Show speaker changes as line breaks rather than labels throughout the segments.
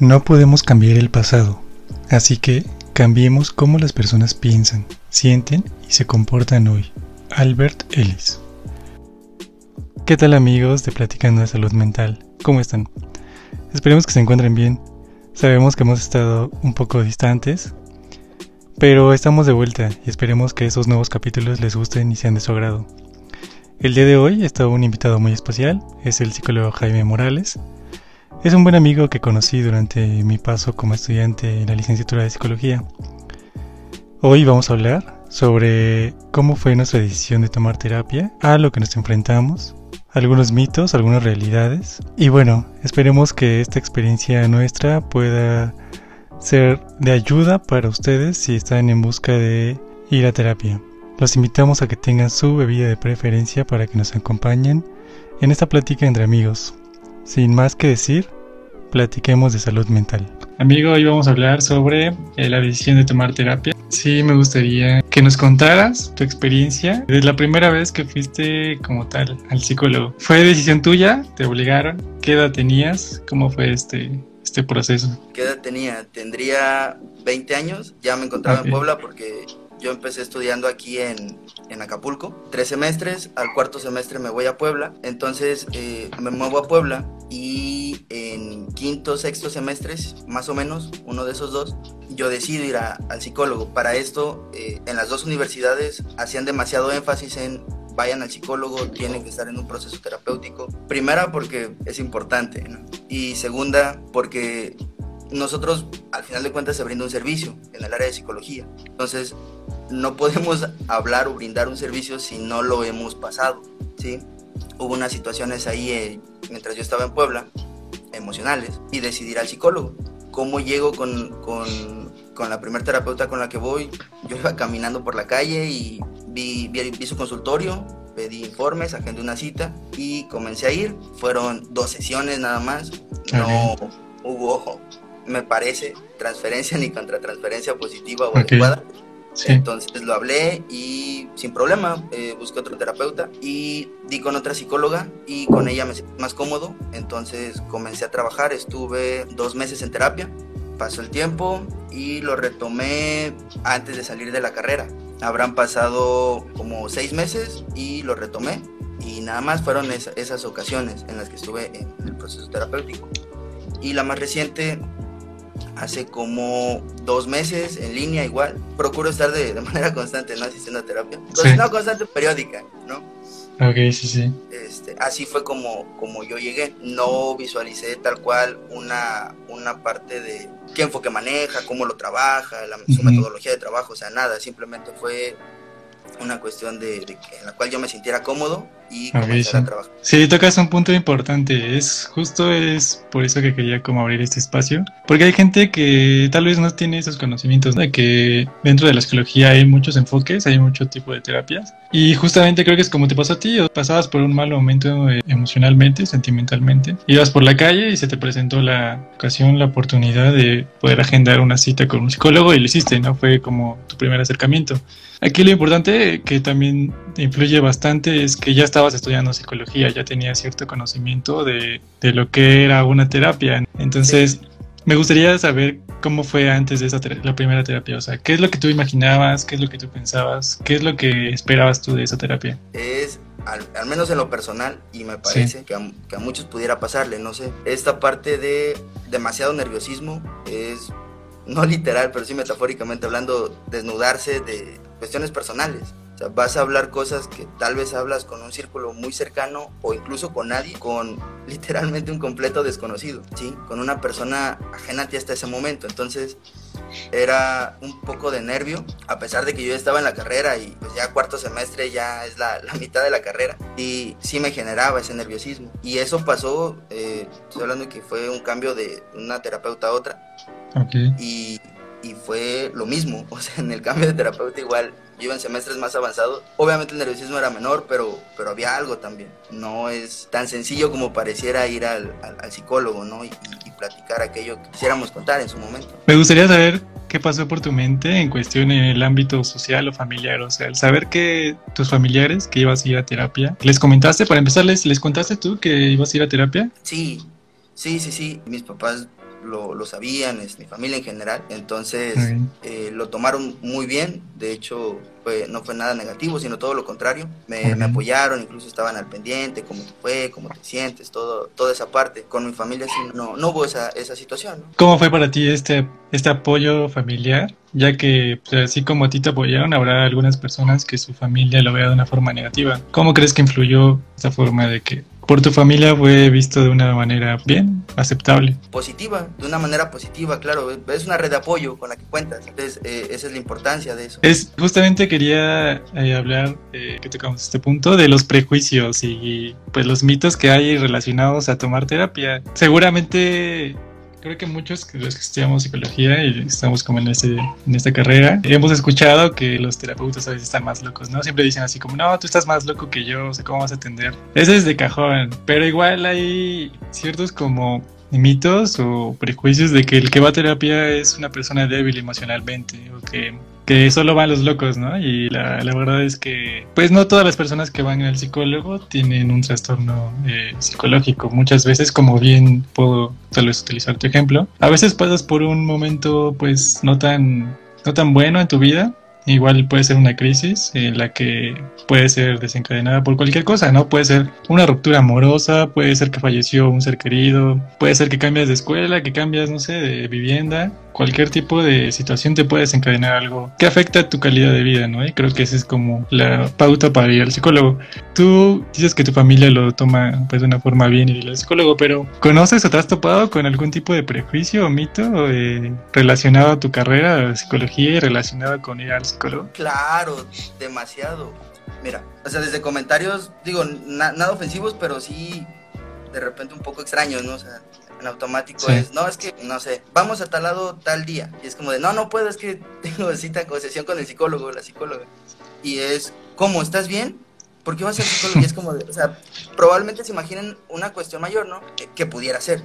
No podemos cambiar el pasado, así que cambiemos cómo las personas piensan, sienten y se comportan hoy. Albert Ellis. ¿Qué tal amigos de Platicando de Salud Mental? ¿Cómo están? Esperemos que se encuentren bien. Sabemos que hemos estado un poco distantes, pero estamos de vuelta y esperemos que esos nuevos capítulos les gusten y sean de su agrado. El día de hoy está un invitado muy especial, es el psicólogo Jaime Morales, es un buen amigo que conocí durante mi paso como estudiante en la licenciatura de psicología. Hoy vamos a hablar sobre cómo fue nuestra decisión de tomar terapia, a lo que nos enfrentamos, algunos mitos, algunas realidades. Y bueno, esperemos que esta experiencia nuestra pueda ser de ayuda para ustedes si están en busca de ir a terapia. Los invitamos a que tengan su bebida de preferencia para que nos acompañen en esta plática entre amigos. Sin más que decir, platiquemos de salud mental. Amigo, hoy vamos a hablar sobre eh, la decisión de tomar terapia. Sí, me gustaría que nos contaras tu experiencia desde la primera vez que fuiste como tal al psicólogo. ¿Fue decisión tuya? ¿Te obligaron? ¿Qué edad tenías? ¿Cómo fue este, este proceso?
¿Qué edad tenía? Tendría 20 años. Ya me encontraba en Puebla porque yo empecé estudiando aquí en, en, Acapulco, tres semestres, al cuarto semestre me voy a Puebla, entonces eh, me muevo a Puebla y en quinto, sexto semestres, más o menos, uno de esos dos, yo decido ir al psicólogo. Para esto, eh, en las dos universidades hacían demasiado énfasis en vayan al psicólogo, tienen que estar en un proceso terapéutico. Primera, porque es importante, y segunda, porque nosotros, al final de cuentas, se brinda un servicio en el área de psicología. Entonces, no podemos hablar o brindar un servicio si no lo hemos pasado, ¿sí? Hubo unas situaciones ahí eh, mientras yo estaba en Puebla, emocionales, y decidí ir al psicólogo. ¿Cómo llego con, con, con la primer terapeuta con la que voy? Yo iba caminando por la calle y vi, vi, su consultorio, pedí informes, agendé una cita y comencé a ir. Fueron dos sesiones nada más. No hubo, me parece, transferencia ni contratransferencia positiva o adecuada entonces lo hablé y sin problema eh, busqué otro terapeuta y di con otra psicóloga y con ella me sentí más cómodo. Entonces comencé a trabajar, estuve dos meses en terapia, pasó el tiempo y lo retomé antes de salir de la carrera. Habrán pasado como seis meses y lo retomé y nada más fueron esas ocasiones en las que estuve en el proceso terapéutico. Y la más reciente hace como dos meses en línea igual. Procuro estar de, manera constante, ¿no? Asistiendo a terapia. No constante, periódica, ¿no?
Ok, sí, sí.
Este, así fue como, como yo llegué. No visualicé tal cual una, una parte de qué enfoque maneja, cómo lo trabaja, la, su metodología de trabajo, o sea, nada. Simplemente fue una cuestión de, que, en la cual yo me sintiera cómodo y comenzar a trabajar.
Sí, tocas un punto importante. Es justo es por eso que quería como abrir este espacio, porque hay gente que tal vez no tiene esos conocimientos de que dentro de la psicología hay muchos enfoques, hay mucho tipo de terapias y justamente creo que es como te pasó a ti, o pasabas por un mal momento eh, emocionalmente, sentimentalmente, ibas por la calle y se te presentó la ocasión, la oportunidad de poder agendar una cita con un psicólogo y lo hiciste, ¿no? Fue como tu primer acercamiento. Aquí lo importante que también influye bastante es que ya estabas estudiando psicología, ya tenías cierto conocimiento de, de lo que era una terapia. Entonces, me gustaría saber cómo fue antes de esa la primera terapia. O sea, ¿qué es lo que tú imaginabas? ¿Qué es lo que tú pensabas? ¿Qué es lo que esperabas tú de esa terapia?
Es, al, menos en lo personal, y me parece que, a, que a muchos pudiera pasarle, no sé, esta parte de demasiado nerviosismo es no literal, pero sí metafóricamente hablando, desnudarse de cuestiones personales. O sea, vas a hablar cosas que tal vez hablas con un círculo muy cercano o incluso con nadie, con literalmente un completo desconocido, ¿sí? Con una persona ajena a ti hasta ese momento. Entonces, era un poco de nervio, a pesar de que yo estaba en la carrera y pues ya cuarto semestre ya es la, la mitad de la carrera y sí me generaba ese nerviosismo. Y eso pasó, eh, estoy hablando que fue un cambio de una terapeuta a otra. Okay. Y y fue lo mismo, o sea, en el cambio de terapeuta igual, yo iba en semestres más avanzados, obviamente el nerviosismo era menor, pero, pero había algo también, no es tan sencillo como pareciera ir al, al, psicólogo, ¿no? Y, platicar aquello que quisiéramos contar en su momento.
Me gustaría saber qué pasó por tu mente en cuestión en el ámbito social o familiar, o sea, el saber que tus familiares que ibas a ir a terapia, ¿les comentaste, para empezar, les, les contaste tú que ibas a ir a terapia?
Sí, sí, sí, sí, mis papás lo, lo sabían, es mi familia en general, entonces eh, lo tomaron muy bien, de hecho no fue nada negativo, sino todo lo contrario, me, apoyaron, incluso estaban al pendiente, cómo te fue, cómo te sientes, todo, toda esa parte. Con mi familia sí, no, no hubo esa, esa situación.
¿Cómo fue para ti este, este apoyo familiar? Ya que pues, así como a ti te apoyaron, habrá algunas personas que su familia lo vea de una forma negativa. ¿Cómo crees que influyó esa forma de que por tu familia fue visto de una manera bien, aceptable.
Positiva, de una manera positiva, claro. Es una red de apoyo con la que cuentas. Entonces, eh, esa es la importancia de eso.
Es justamente quería eh, hablar, eh, que tocamos este punto, de los prejuicios y pues los mitos que hay relacionados a tomar terapia. Seguramente creo que muchos los que estudiamos psicología y estamos como en, este, en esta carrera, hemos escuchado que los terapeutas a veces están más locos, ¿no? Siempre dicen así como, no, tú estás más loco que yo, o sea, ¿cómo vas a atender? Eso es de cajón, pero igual hay ciertos como mitos o prejuicios de que el que va a terapia es una persona débil emocionalmente o que que solo van los locos, ¿no? Y la, la, verdad es que, pues no todas las personas que van al psicólogo tienen un trastorno eh, psicológico. Muchas veces, como bien puedo tal vez utilizar tu ejemplo, a veces pasas por un momento, pues no tan, no tan bueno en tu vida Igual puede ser una crisis en la que puede ser desencadenada por cualquier cosa, ¿no? Puede ser una ruptura amorosa, puede ser que falleció un ser querido, puede ser que cambias de escuela, que cambias, no sé, de vivienda. Cualquier tipo de situación te puede desencadenar algo que afecta tu calidad de vida, ¿no? Y creo que esa es como la pauta para ir al psicólogo. Tú dices que tu familia lo toma pues de una forma bien ir al psicólogo, pero ¿conoces o te has topado con algún tipo de prejuicio o mito eh, relacionado a tu carrera de psicología y relacionado con ir al psicólogo?
Claro, demasiado. Mira, o sea, desde comentarios, digo, nada ofensivos, pero sí de repente un poco extraños, ¿no? O sea, en automático es, no, es que, no sé, vamos a tal lado tal día. Y es como de, no, no puedo, es que tengo cita o sesión con el psicólogo, la psicóloga. Y es, ¿cómo? ¿Estás bien? ¿Por qué vas al psicólogo? Y es como, de, o sea, probablemente se imaginen una cuestión mayor, ¿no? Que, pudiera ser.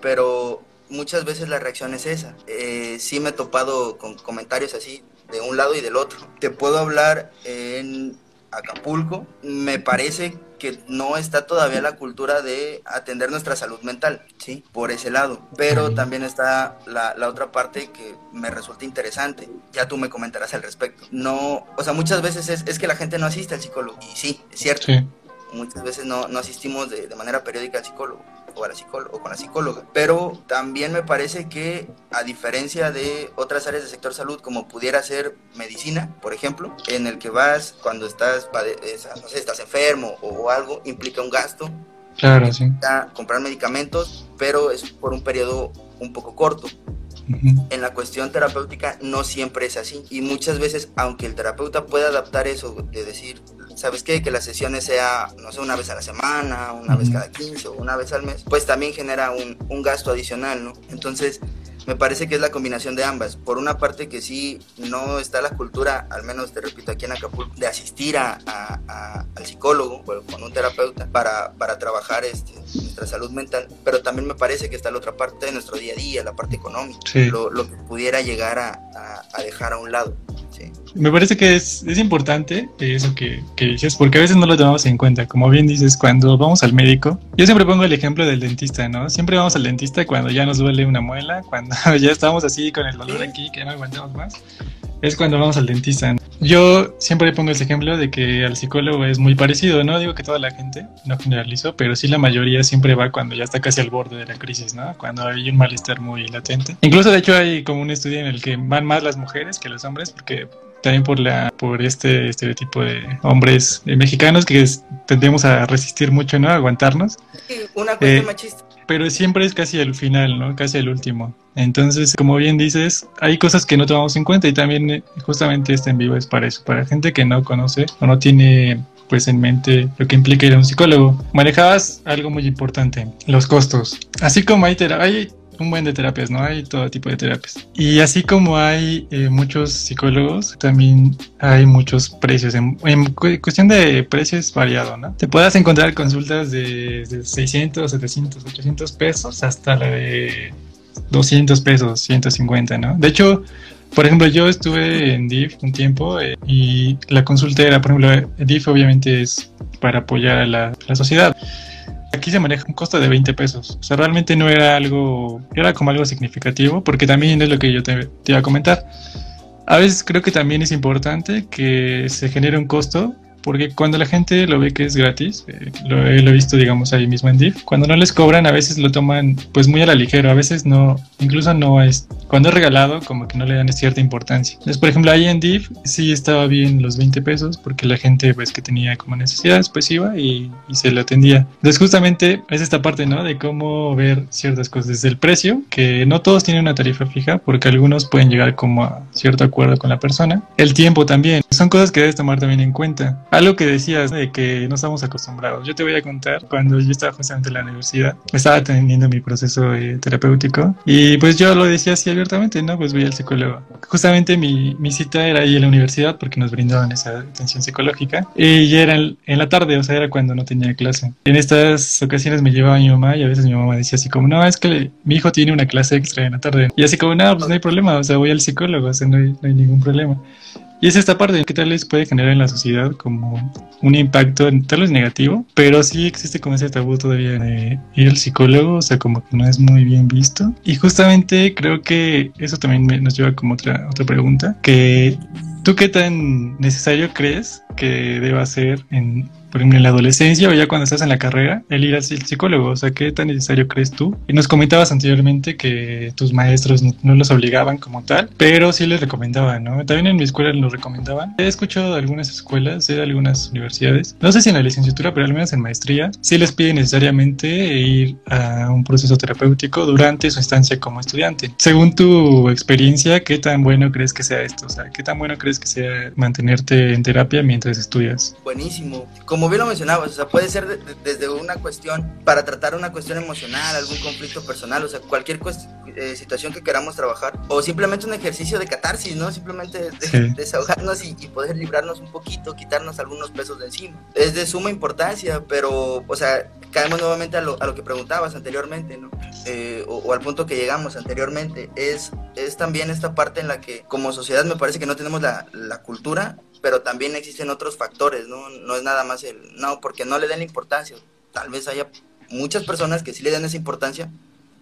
Pero muchas veces la reacción es esa. Eh, sí me he topado con comentarios así, de un lado y del otro. Te puedo hablar en Acapulco. Me parece que no está todavía la cultura de atender nuestra salud mental, ¿sí? Por ese lado. Pero también está la, la, otra parte que me resulta interesante. Ya tú me comentarás al respecto. No, o sea, muchas veces es, es que la gente no asiste al psicólogo. Y sí, es cierto. Muchas veces no, no asistimos de, de manera periódica al psicólogo o, a la o con la psicóloga. Pero también me parece que, a diferencia de otras áreas del sector salud, como pudiera ser medicina, por ejemplo, en el que vas cuando estás, no sé, estás enfermo o algo, implica un gasto.
Claro, sí.
Comprar medicamentos, pero es por un periodo un poco corto. En la cuestión terapéutica no siempre es así. Y muchas veces, aunque el terapeuta pueda adaptar eso, de decir, ¿sabes qué? Que las sesiones sea, no sé, una vez a la semana, una vez cada 15 o una vez al mes, pues también genera un, un gasto adicional, ¿no? Entonces, me parece que es la combinación de ambas. Por una parte que sí no está la cultura, al menos te repito aquí en Acapulco, de asistir a, al psicólogo o con un terapeuta para, para trabajar este, nuestra salud mental, pero también me parece que está la otra parte de nuestro día a día, la parte económica, lo, lo, que pudiera llegar a, a dejar a un lado.
Me parece que es, es importante eso que, que, dices, porque a veces no lo tomamos en cuenta. Como bien dices, cuando vamos al médico, yo siempre pongo el ejemplo del dentista, ¿no? Siempre vamos al dentista cuando ya nos duele una muela, cuando ya estamos así con el dolor aquí, que no aguantamos más. Es cuando vamos al dentista. Yo siempre pongo ese ejemplo de que al psicólogo es muy parecido, no digo que toda la gente, no generalizo, pero sí la mayoría siempre va cuando ya está casi al borde de la crisis, ¿no? Cuando hay un malestar muy latente. Incluso de hecho hay como un estudio en el que van más las mujeres que los hombres porque también por la por este estereotipo de hombres mexicanos que tendemos a resistir mucho, ¿no? A aguantarnos.
Sí, una cuestión eh, machista.
Pero siempre es casi el final, ¿no? Casi el último. Entonces, como bien dices, hay cosas que no tomamos en cuenta y también eh, justamente este en vivo es para eso, para gente que no conoce o no tiene pues en mente lo que implica ir a un psicólogo. Manejabas algo muy importante, los costos. Así como hay, hay un buen de terapias, ¿no? Hay todo tipo de terapias. Y así como hay eh, muchos psicólogos, también hay muchos precios. En, cuestión de precios variado, ¿no? Te puedas encontrar consultas de, de 600, 700, 800 pesos hasta la de 200 pesos, 150, ¿no? De hecho, por ejemplo, yo estuve en DIF un tiempo eh, y la consulta era, por ejemplo, DIF obviamente es para apoyar a la, la sociedad. Aquí se maneja un costo de 20 pesos. O sea, realmente no era algo, era como algo significativo, porque también es lo que yo te, te iba a comentar. A veces creo que también es importante que se genere un costo porque cuando la gente lo ve que es gratis, eh, lo, he visto, digamos, ahí mismo en DIF, cuando no les cobran, a veces lo toman pues muy a la ligera, a veces no, incluso no es, cuando es regalado, como que no le dan cierta importancia. Entonces, por ejemplo, ahí en DIF sí estaba bien los 20 pesos, porque la gente pues que tenía como necesidades, pues iba y, y se lo atendía. Entonces, justamente es esta parte, ¿no? De cómo ver ciertas cosas, desde el precio, que no todos tienen una tarifa fija, porque algunos pueden llegar como a cierto acuerdo con la persona. El tiempo también, son cosas que debes tomar también en cuenta algo que decías de que no estamos acostumbrados. Yo te voy a contar, cuando yo estaba justamente en la universidad, estaba teniendo mi proceso eh, terapéutico y pues yo lo decía así abiertamente, ¿no? Pues voy al psicólogo. Justamente mi, mi cita era ahí en la universidad porque nos brindaban esa atención psicológica y era en, la tarde, o sea, era cuando no tenía clase. En estas ocasiones me llevaba mi mamá y a veces mi mamá decía así como, no, es que mi hijo tiene una clase extra en la tarde. Y así como, no, pues no hay problema, o sea, voy al psicólogo, o sea, no hay, no hay ningún problema. Y es esta parte que tal vez puede generar en la sociedad como un impacto, tal vez negativo, pero sí existe como ese tabú todavía de ir al psicólogo, o sea, como que no es muy bien visto. Y justamente creo que eso también nos lleva como otra, otra pregunta, que ¿tú qué tan necesario crees que deba ser en por ejemplo, en la adolescencia o ya cuando estás en la carrera, el ir al psicólogo. O sea, ¿qué tan necesario crees tú? Y nos comentabas anteriormente que tus maestros no, los obligaban como tal, pero sí les recomendaban, ¿no? También en mi escuela los recomendaban. He escuchado de algunas escuelas, de algunas universidades, no sé si en la licenciatura, pero al menos en maestría, sí les pide necesariamente ir a un proceso terapéutico durante su estancia como estudiante. Según tu experiencia, ¿qué tan bueno crees que sea esto? O sea, ¿qué tan bueno crees que sea mantenerte en terapia mientras estudias?
Buenísimo como bien lo mencionabas, o sea, puede ser desde una cuestión para tratar una cuestión emocional, algún conflicto personal, o sea, cualquier eh, situación que queramos trabajar, o simplemente un ejercicio de catarsis, ¿no? Simplemente desahogarnos y, poder librarnos un poquito, quitarnos algunos pesos de encima. Es de suma importancia, pero, o sea, caemos nuevamente a lo, a lo que preguntabas anteriormente, ¿no? Eh, o, al punto que llegamos anteriormente, es, es también esta parte en la que como sociedad me parece que no tenemos la, la cultura pero también existen otros factores, ¿no? No es nada más el, no, porque no le den importancia. Tal vez haya muchas personas que sí le den esa importancia,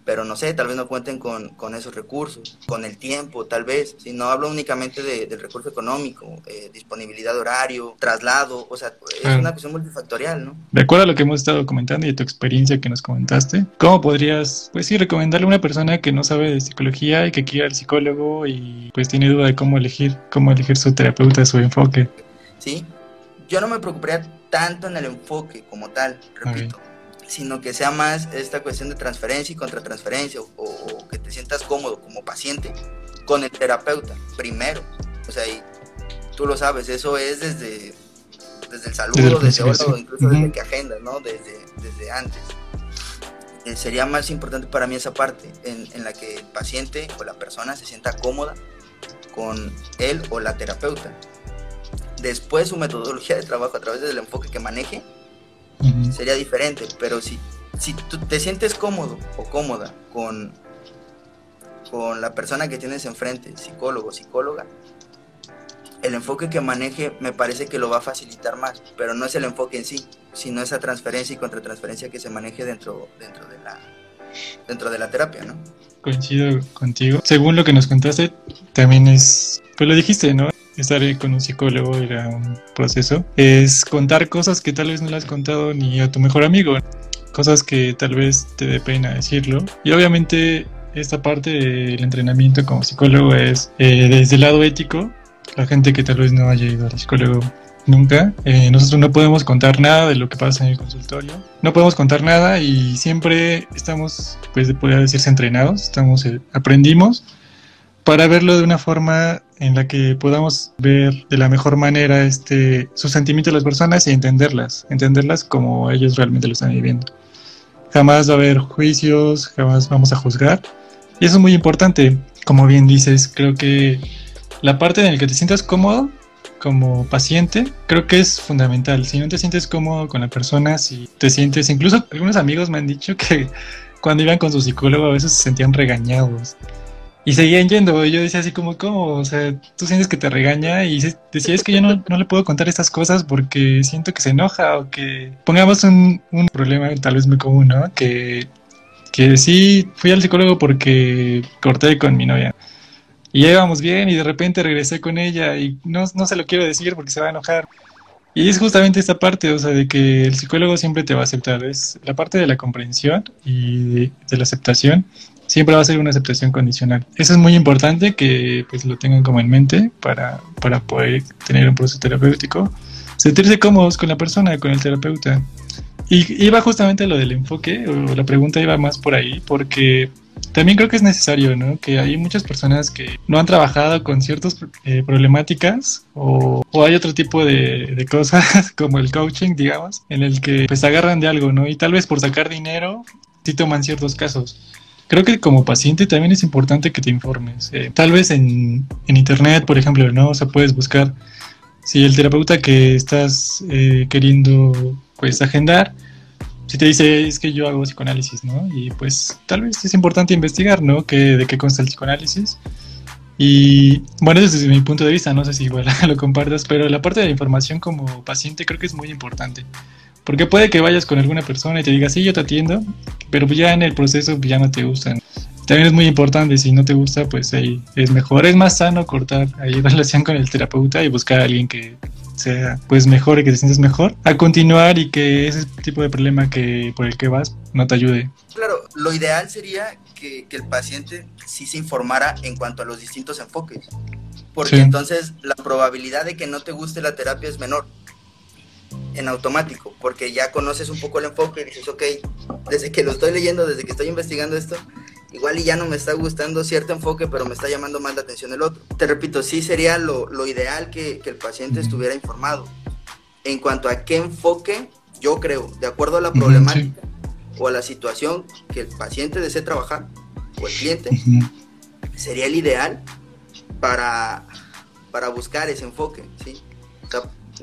pero no sé, tal vez no cuenten con, con esos recursos, con el tiempo, tal vez. Si no hablo únicamente de, del recurso económico, eh, disponibilidad de horario, traslado, o sea, es una cuestión multifactorial, ¿no?
De acuerdo a lo que hemos estado comentando y de tu experiencia que nos comentaste, ¿cómo podrías, pues sí, recomendarle a una persona que no sabe de psicología y que quiere al psicólogo y pues tiene duda de cómo elegir, cómo elegir su terapeuta, su enfoque?
Sí, yo no me preocuparía tanto en el enfoque como tal, repito sino que sea más esta cuestión de transferencia y contratransferencia, o, o que te sientas cómodo como paciente con el terapeuta, primero. O sea, y tú lo sabes, eso es desde, desde el saludo, desde, desde incluso desde que agendas, ¿no? Desde, desde antes. Eh, sería más importante para mí esa parte, en, en la que el paciente o la persona se sienta cómoda con él o la terapeuta. Después su metodología de trabajo a través del enfoque que maneje, sería diferente, pero si, si tú te sientes cómodo o cómoda con, con la persona que tienes enfrente, psicólogo, psicóloga, el enfoque que maneje me parece que lo va a facilitar más, pero no es el enfoque en sí, sino esa transferencia y contratransferencia que se maneje dentro, dentro, de, la, dentro de la terapia, ¿no?
Coincido contigo. Según lo que nos contaste, también es, pues lo dijiste, ¿no? Estar con un psicólogo era un proceso, es contar cosas que tal vez no le has contado ni a tu mejor amigo, cosas que tal vez te dé pena decirlo. Y obviamente esta parte del entrenamiento como psicólogo es eh, desde el lado ético, la gente que tal vez no haya ido al psicólogo nunca. Eh, nosotros no podemos contar nada de lo que pasa en el consultorio. No podemos contar nada y siempre estamos, pues, podría decirse entrenados. Estamos, eh, aprendimos para verlo de una forma en la que podamos ver de la mejor manera este, sus sentimientos de las personas y entenderlas, entenderlas como ellos realmente lo están viviendo. Jamás va a haber juicios, jamás vamos a juzgar. Y eso es muy importante. Como bien dices, creo que la parte en la que te sientas cómodo como paciente, creo que es fundamental. Si no te sientes cómodo con la persona, si te sientes, incluso algunos amigos me han dicho que cuando iban con su psicólogo a veces se sentían regañados Y seguían yendo, y yo decía así como, ¿cómo? O sea, tú sientes que te regaña y decía, es que yo no, no le puedo contar estas cosas porque siento que se enoja o que... Pongamos un, un problema tal vez muy común, ¿no? Que, que sí, fui al psicólogo porque corté con mi novia. Y ya íbamos bien y de repente regresé con ella y no, no se lo quiero decir porque se va a enojar. Y es justamente esta parte, o sea, de que el psicólogo siempre te va a aceptar. Es la parte de la comprensión y de, la aceptación. Siempre va a ser una aceptación condicional. Eso es muy importante que pues lo tengan como en mente para, para poder tener un proceso terapéutico. Sentirse cómodos con la persona, con el terapeuta. Y iba justamente lo del enfoque, o la pregunta iba más por ahí, porque también creo que es necesario, ¿no? Que hay muchas personas que no han trabajado con ciertas eh, problemáticas o, hay otro tipo de, cosas como el coaching, digamos, en el que pues agarran de algo, ¿no? Y tal vez por sacar dinero sí toman ciertos casos. Creo que como paciente también es importante que te informes. Eh, tal vez en, en, internet, por ejemplo, ¿no? O sea, puedes buscar si el terapeuta que estás eh, queriendo pues agendar si te dice es que yo hago psicoanálisis, ¿no? Y pues tal vez es importante investigar, ¿no? Que, de qué consta el psicoanálisis. Y bueno, desde mi punto de vista, no sé si igual lo compartas, pero la parte de la información como paciente creo que es muy importante. Porque puede que vayas con alguna persona y te diga, sí, yo te atiendo, pero ya en el proceso ya no te gustan. También es muy importante, si no te gusta, pues ahí es mejor, es más sano cortar ahí relación con el terapeuta y buscar a alguien que sea pues mejor y que te sientas mejor, a continuar y que ese tipo de problema que por el que vas no te ayude.
Claro, lo ideal sería que, el paciente sí se informara en cuanto a los distintos enfoques, porque entonces la probabilidad de que no te guste la terapia es menor en automático, porque ya conoces un poco el enfoque y dices, ok, desde que lo estoy leyendo, desde que estoy investigando esto, igual y ya no me está gustando cierto enfoque, pero me está llamando más la atención el otro. Te repito, sí sería lo, ideal que, el paciente estuviera informado. En cuanto a qué enfoque, yo creo, de acuerdo a la problemática o a la situación que el paciente desee trabajar, o el cliente, sería el ideal para, para buscar ese enfoque, ¿sí?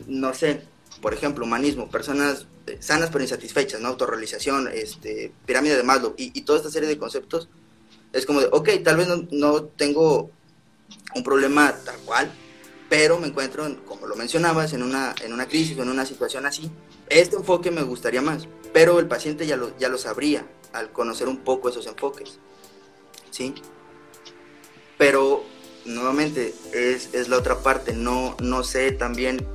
no sé, por ejemplo, humanismo, personas sanas pero insatisfechas, ¿no? Autorrealización, este, pirámide de Maslow y, toda esta serie de conceptos, es como de, ok, tal vez no, tengo un problema tal cual, pero me encuentro, como lo mencionabas, en una, en una crisis o en una situación así. Este enfoque me gustaría más, pero el paciente ya lo, ya lo sabría al conocer un poco esos enfoques, ¿sí? Pero, nuevamente, es, es la otra parte, no, no sé también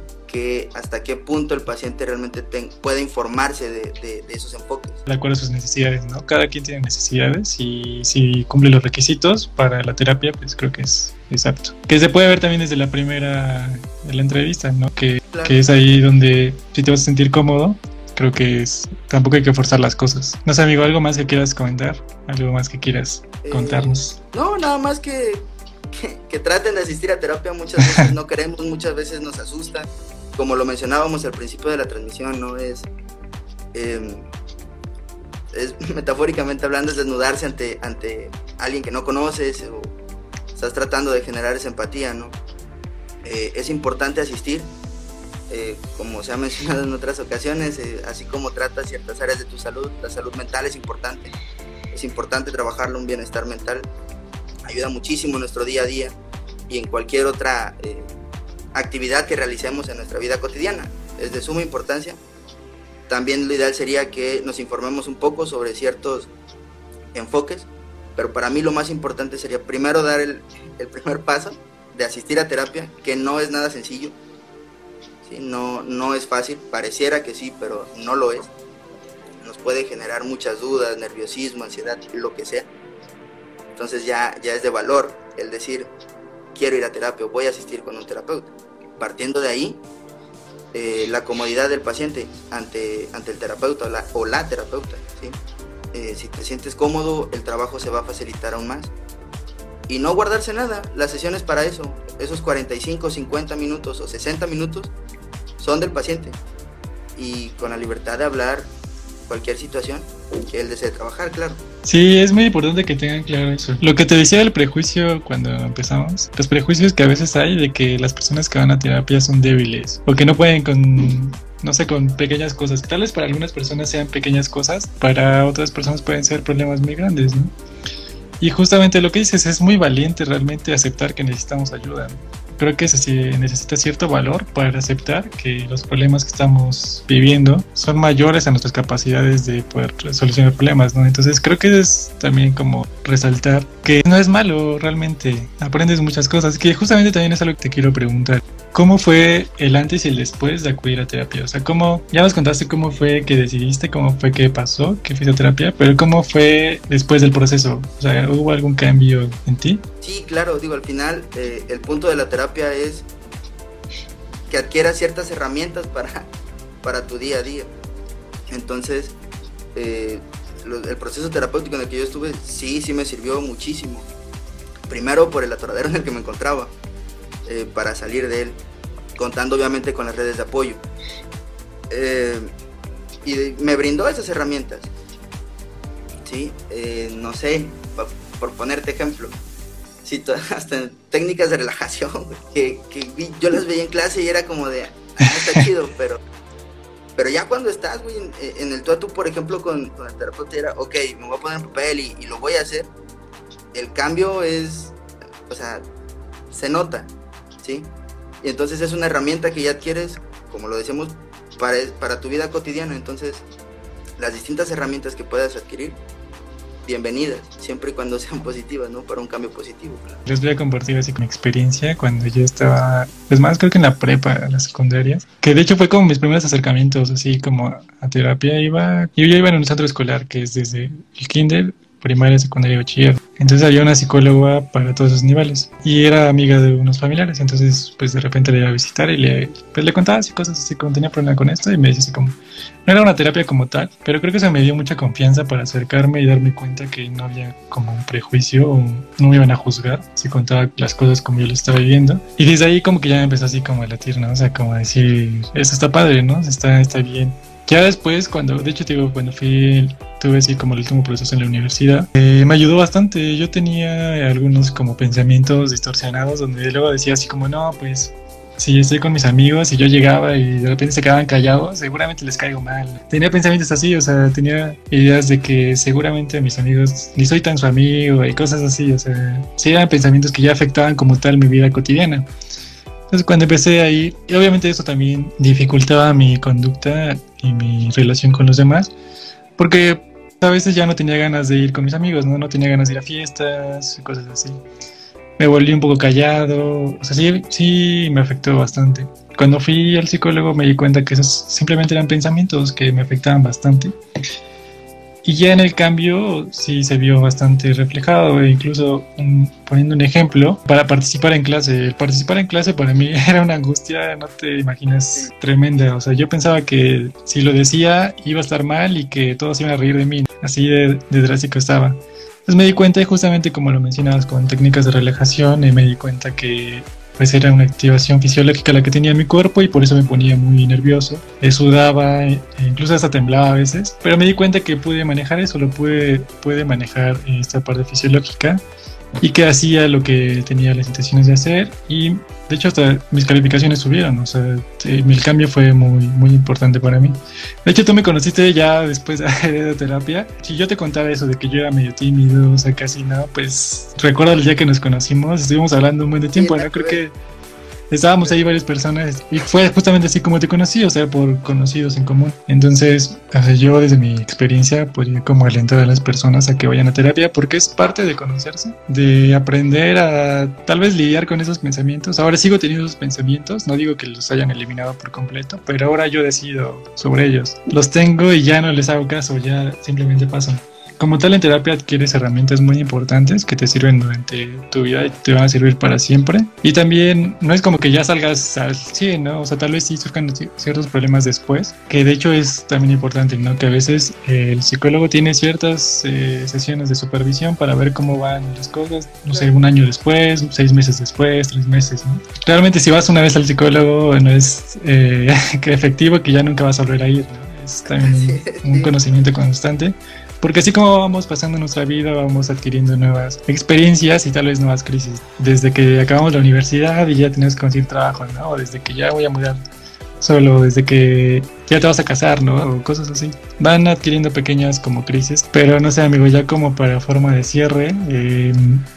hasta qué punto el paciente realmente puede informarse de, esos enfoques.
De acuerdo a sus necesidades, ¿no? Cada quien tiene necesidades y si cumple los requisitos para la terapia, pues creo que es exacto. Que se puede ver también desde la primera de la entrevista, ¿no? Que, que es ahí donde si te vas a sentir cómodo, creo que es tampoco hay que forzar las cosas. No sé, amigo, algo más que quieras comentar, algo más que quieras eh, contarnos.
No, nada más que, que, que, traten de asistir a terapia. Muchas veces no queremos, muchas veces nos asusta como lo mencionábamos al principio de la transmisión, ¿no? Es, em, es metafóricamente hablando, es desnudarse ante, ante alguien que no conoces o estás tratando de generar esa empatía, ¿no? Eh, es importante asistir, eh, como se ha mencionado en otras ocasiones, eh, así como tratas ciertas áreas de tu salud, la salud mental es importante, es importante trabajarlo, un bienestar mental, ayuda muchísimo en nuestro día a día y en cualquier otra actividad que realicemos en nuestra vida cotidiana. Es de suma importancia. También lo ideal sería que nos informemos un poco sobre ciertos enfoques, pero para mí lo más importante sería primero dar el, primer paso de asistir a terapia, que no es nada sencillo, ¿sí? no, no es fácil, pareciera que sí, pero no lo es. Nos puede generar muchas dudas, nerviosismo, ansiedad, lo que sea. Entonces ya, ya es de valor el decir, quiero ir a terapia o voy a asistir con un terapeuta. Partiendo de ahí, eh, la comodidad del paciente ante, ante el terapeuta o la, terapeuta. Eh, si te sientes cómodo, el trabajo se va a facilitar aún más. Y no guardarse nada, las sesiones para eso, esos 45, 50 minutos o 60 minutos son del paciente. Y con la libertad de hablar cualquier situación que él desee trabajar, claro.
Sí, es muy importante que tengan claro eso. Lo que te decía del prejuicio cuando empezamos, los prejuicios que a veces hay de que las personas que van a terapia son débiles o que no pueden con no sé, con pequeñas cosas. Tal vez para algunas personas sean pequeñas cosas, para otras personas pueden ser problemas muy grandes, ¿no? Y justamente lo que dices es muy valiente realmente aceptar que necesitamos ayuda. Creo que se necesita cierto valor para aceptar que los problemas que estamos viviendo son mayores a nuestras capacidades de poder solucionar problemas, ¿no? Entonces creo que es también como resaltar que no es malo realmente, aprendes muchas cosas, que justamente también es algo que te quiero preguntar. ¿Cómo fue el antes y el después de acudir a terapia? O sea, ¿cómo, ya nos contaste cómo fue que decidiste, cómo fue que pasó, que fuiste a terapia, pero ¿cómo fue después del proceso? O sea, ¿hubo algún cambio en ti?
Sí, claro, digo, al final eh, el punto de la terapia es que adquieras ciertas herramientas para, para tu día a día. Entonces, eh, el proceso terapéutico en el que yo estuve, sí, sí me sirvió muchísimo. Primero por el atoradero en el que me encontraba eh, para salir de él, contando obviamente con las redes de apoyo. Eh, y me brindó esas herramientas. ¿sí? Eh, no sé, por ponerte ejemplo, hasta técnicas de relajación, que, yo las veía en clase y era como de, ah, está chido, pero, pero ya cuando estás, güey, en, el tú a tú, por ejemplo, con, con el terapeuta, era, ok, me voy a poner en papel y, y lo voy a hacer, el cambio es, o sea, se nota, ¿sí? Y entonces es una herramienta que ya adquieres, como lo decíamos, para, para tu vida cotidiana. Entonces, las distintas herramientas que puedas adquirir, bienvenidas, siempre y cuando sean positivas, ¿no? Para un cambio positivo.
Les voy a compartir así con experiencia cuando yo estaba, pues más creo que en la prepa, en la secundaria, que de hecho fue como mis primeros acercamientos, así como a terapia. Iba, yo iba en un centro escolar que es desde el kinder primaria, secundaria y bachiller. Entonces había una psicóloga para todos esos niveles y era amiga de unos familiares. Entonces, pues de repente le iba a visitar y le, pues, le contaba así cosas así como tenía problema con esto y me decía así como, no era una terapia como tal, pero creo que se me dio mucha confianza para acercarme y darme cuenta que no había como un prejuicio o no me iban a juzgar si contaba las cosas como yo lo estaba viviendo. Y desde ahí como que ya me empezó así como a latir, ¿no? O sea, como a decir, eso está padre, ¿no? Está, está bien ya después, cuando, de hecho, digo, cuando fui, tuve así como el último proceso en la universidad, eh, me ayudó bastante. Yo tenía algunos como pensamientos distorsionados donde luego decía así como, no, pues si estoy con mis amigos y yo llegaba y de repente se quedaban callados, seguramente les caigo mal. Tenía pensamientos así, o sea, tenía ideas de que seguramente a mis amigos ni soy tan su amigo y cosas así, o sea, sí eran pensamientos que ya afectaban como tal mi vida cotidiana. Entonces cuando empecé ahí, obviamente eso también dificultaba mi conducta y mi relación con los demás, porque a veces ya no tenía ganas de ir con mis amigos, ¿no? No tenía ganas de ir a fiestas cosas así. Me volví un poco callado, o sea, sí, sí me afectó bastante. Cuando fui al psicólogo me di cuenta que esos simplemente eran pensamientos que me afectaban bastante y ya en el cambio sí se vio bastante reflejado, e incluso poniendo un ejemplo, para participar en clase. El participar en clase para mí era una angustia, no te imaginas, tremenda. O sea, yo pensaba que si lo decía iba a estar mal y que todos iban a reír de mí. Así de, de drástico estaba. Entonces me di cuenta, y justamente como lo mencionabas, con técnicas de relajación, y me di cuenta que pues era una activación fisiológica la que tenía en mi cuerpo y por eso me ponía muy nervioso. sudaba, e incluso hasta temblaba a veces. Pero me di cuenta que pude manejar eso, lo pude, pude manejar esta parte fisiológica y que hacía lo que tenía las intenciones de hacer y de hecho hasta mis calificaciones subieron, o sea, el cambio fue muy, muy importante para mí. De hecho tú me conociste ya después de la terapia, si yo te contaba eso de que yo era medio tímido, o sea, casi nada, pues recuerdo el día que nos conocimos, estuvimos hablando un buen de tiempo, ¿no? Creo que estábamos ahí varias personas y fue justamente así como te conocí, o sea, por conocidos en común. Entonces, yo desde mi experiencia podría como alentar a las personas a que vayan a terapia porque es parte de conocerse, de aprender a tal vez lidiar con esos pensamientos. Ahora sigo teniendo esos pensamientos, no digo que los hayan eliminado por completo, pero ahora yo decido sobre ellos. Los tengo y ya no les hago caso, ya simplemente pasan. Como tal, en terapia adquieres herramientas muy importantes que te sirven durante tu vida y te van a servir para siempre. Y también no es como que ya salgas al 100, ¿no? O sea, tal vez sí surjan ciertos problemas después, que de hecho es también importante, ¿no? Que a veces eh, el psicólogo tiene ciertas eh, sesiones de supervisión para ver cómo van las cosas, no sé, un año después, seis meses después, tres meses, ¿no? Realmente si vas una vez al psicólogo no es eh, que efectivo que ya nunca vas a volver a ir, ¿no? Es también un conocimiento constante porque así como vamos pasando nuestra vida, vamos adquiriendo nuevas experiencias y tal vez nuevas crisis. Desde que acabamos la universidad y ya tenemos que conseguir trabajo, ¿no? O desde que ya voy a mudar solo desde que ya te vas a casar, ¿no? O cosas así. Van adquiriendo pequeñas como crisis, pero no sé, amigo, ya como para forma de cierre, eh,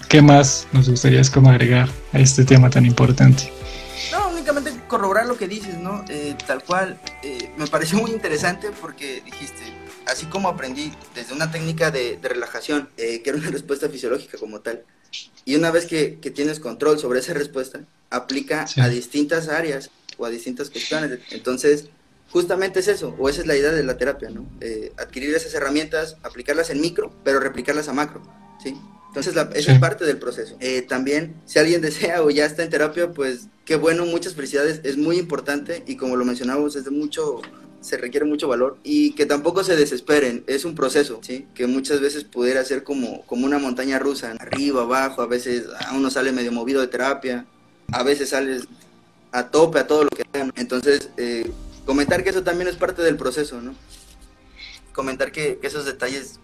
¿qué más nos gustaría es como agregar a este tema tan importante?
No, únicamente corroborar lo que dices, ¿no? Eh, tal cual, eh, me pareció muy interesante porque dijiste, así como aprendí desde una técnica de, relajación, que era una respuesta fisiológica como tal, y una vez que, que tienes control sobre esa respuesta, aplica a distintas áreas o a distintas cuestiones. Entonces, justamente es eso, o esa es la idea de la terapia, ¿no? Eh, adquirir esas herramientas, aplicarlas en micro, pero replicarlas a macro, ¿sí? Entonces, la, esa es parte del proceso. Eh, también, si alguien desea o ya está en terapia, pues qué bueno, muchas felicidades, es muy importante y como lo mencionamos, es de mucho, se requiere mucho valor y que tampoco se desesperen, es un proceso, ¿sí? Que muchas veces pudiera ser como, como una montaña rusa, arriba, abajo, a veces a uno sale medio movido de terapia, a veces sales a tope a todo lo que hagan. Entonces, eh, comentar que eso también es parte del proceso, ¿no? Comentar que, esos detalles,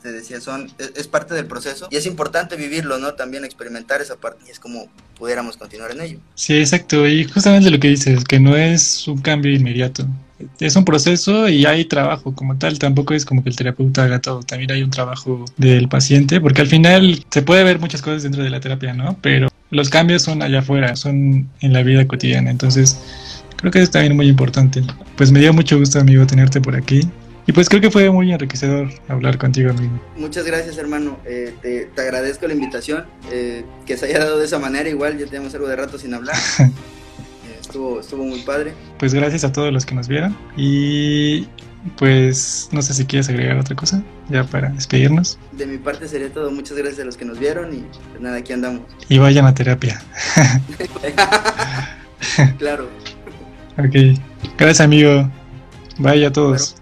te decía, son, es, parte del proceso y es importante vivirlo, ¿no? También experimentar esa parte y es como pudiéramos continuar en ello.
Sí, exacto. Y justamente lo que dices, que no es un cambio inmediato. Es un proceso y hay trabajo como tal, tampoco es como que el terapeuta haga todo, también hay un trabajo del paciente, porque al final se puede ver muchas cosas dentro de la terapia, ¿no? Pero los cambios son allá afuera, son en la vida cotidiana. Entonces, creo que es también muy importante. Pues me dio mucho gusto, amigo, tenerte por aquí. Y pues creo que fue muy enriquecedor hablar contigo, amigo.
Muchas gracias, hermano. Eh, te, agradezco la invitación, eh, que se haya dado de esa manera. Igual ya tenemos algo de rato sin hablar. Estuvo, estuvo muy padre.
Pues gracias a todos los que nos vieron. Y pues no sé si quieres agregar otra cosa ya para despedirnos.
De mi parte sería todo. Muchas gracias a los que nos vieron y pues nada, aquí andamos.
Y vayan a terapia.
claro.
Ok. Gracias, amigo. Bye a todos.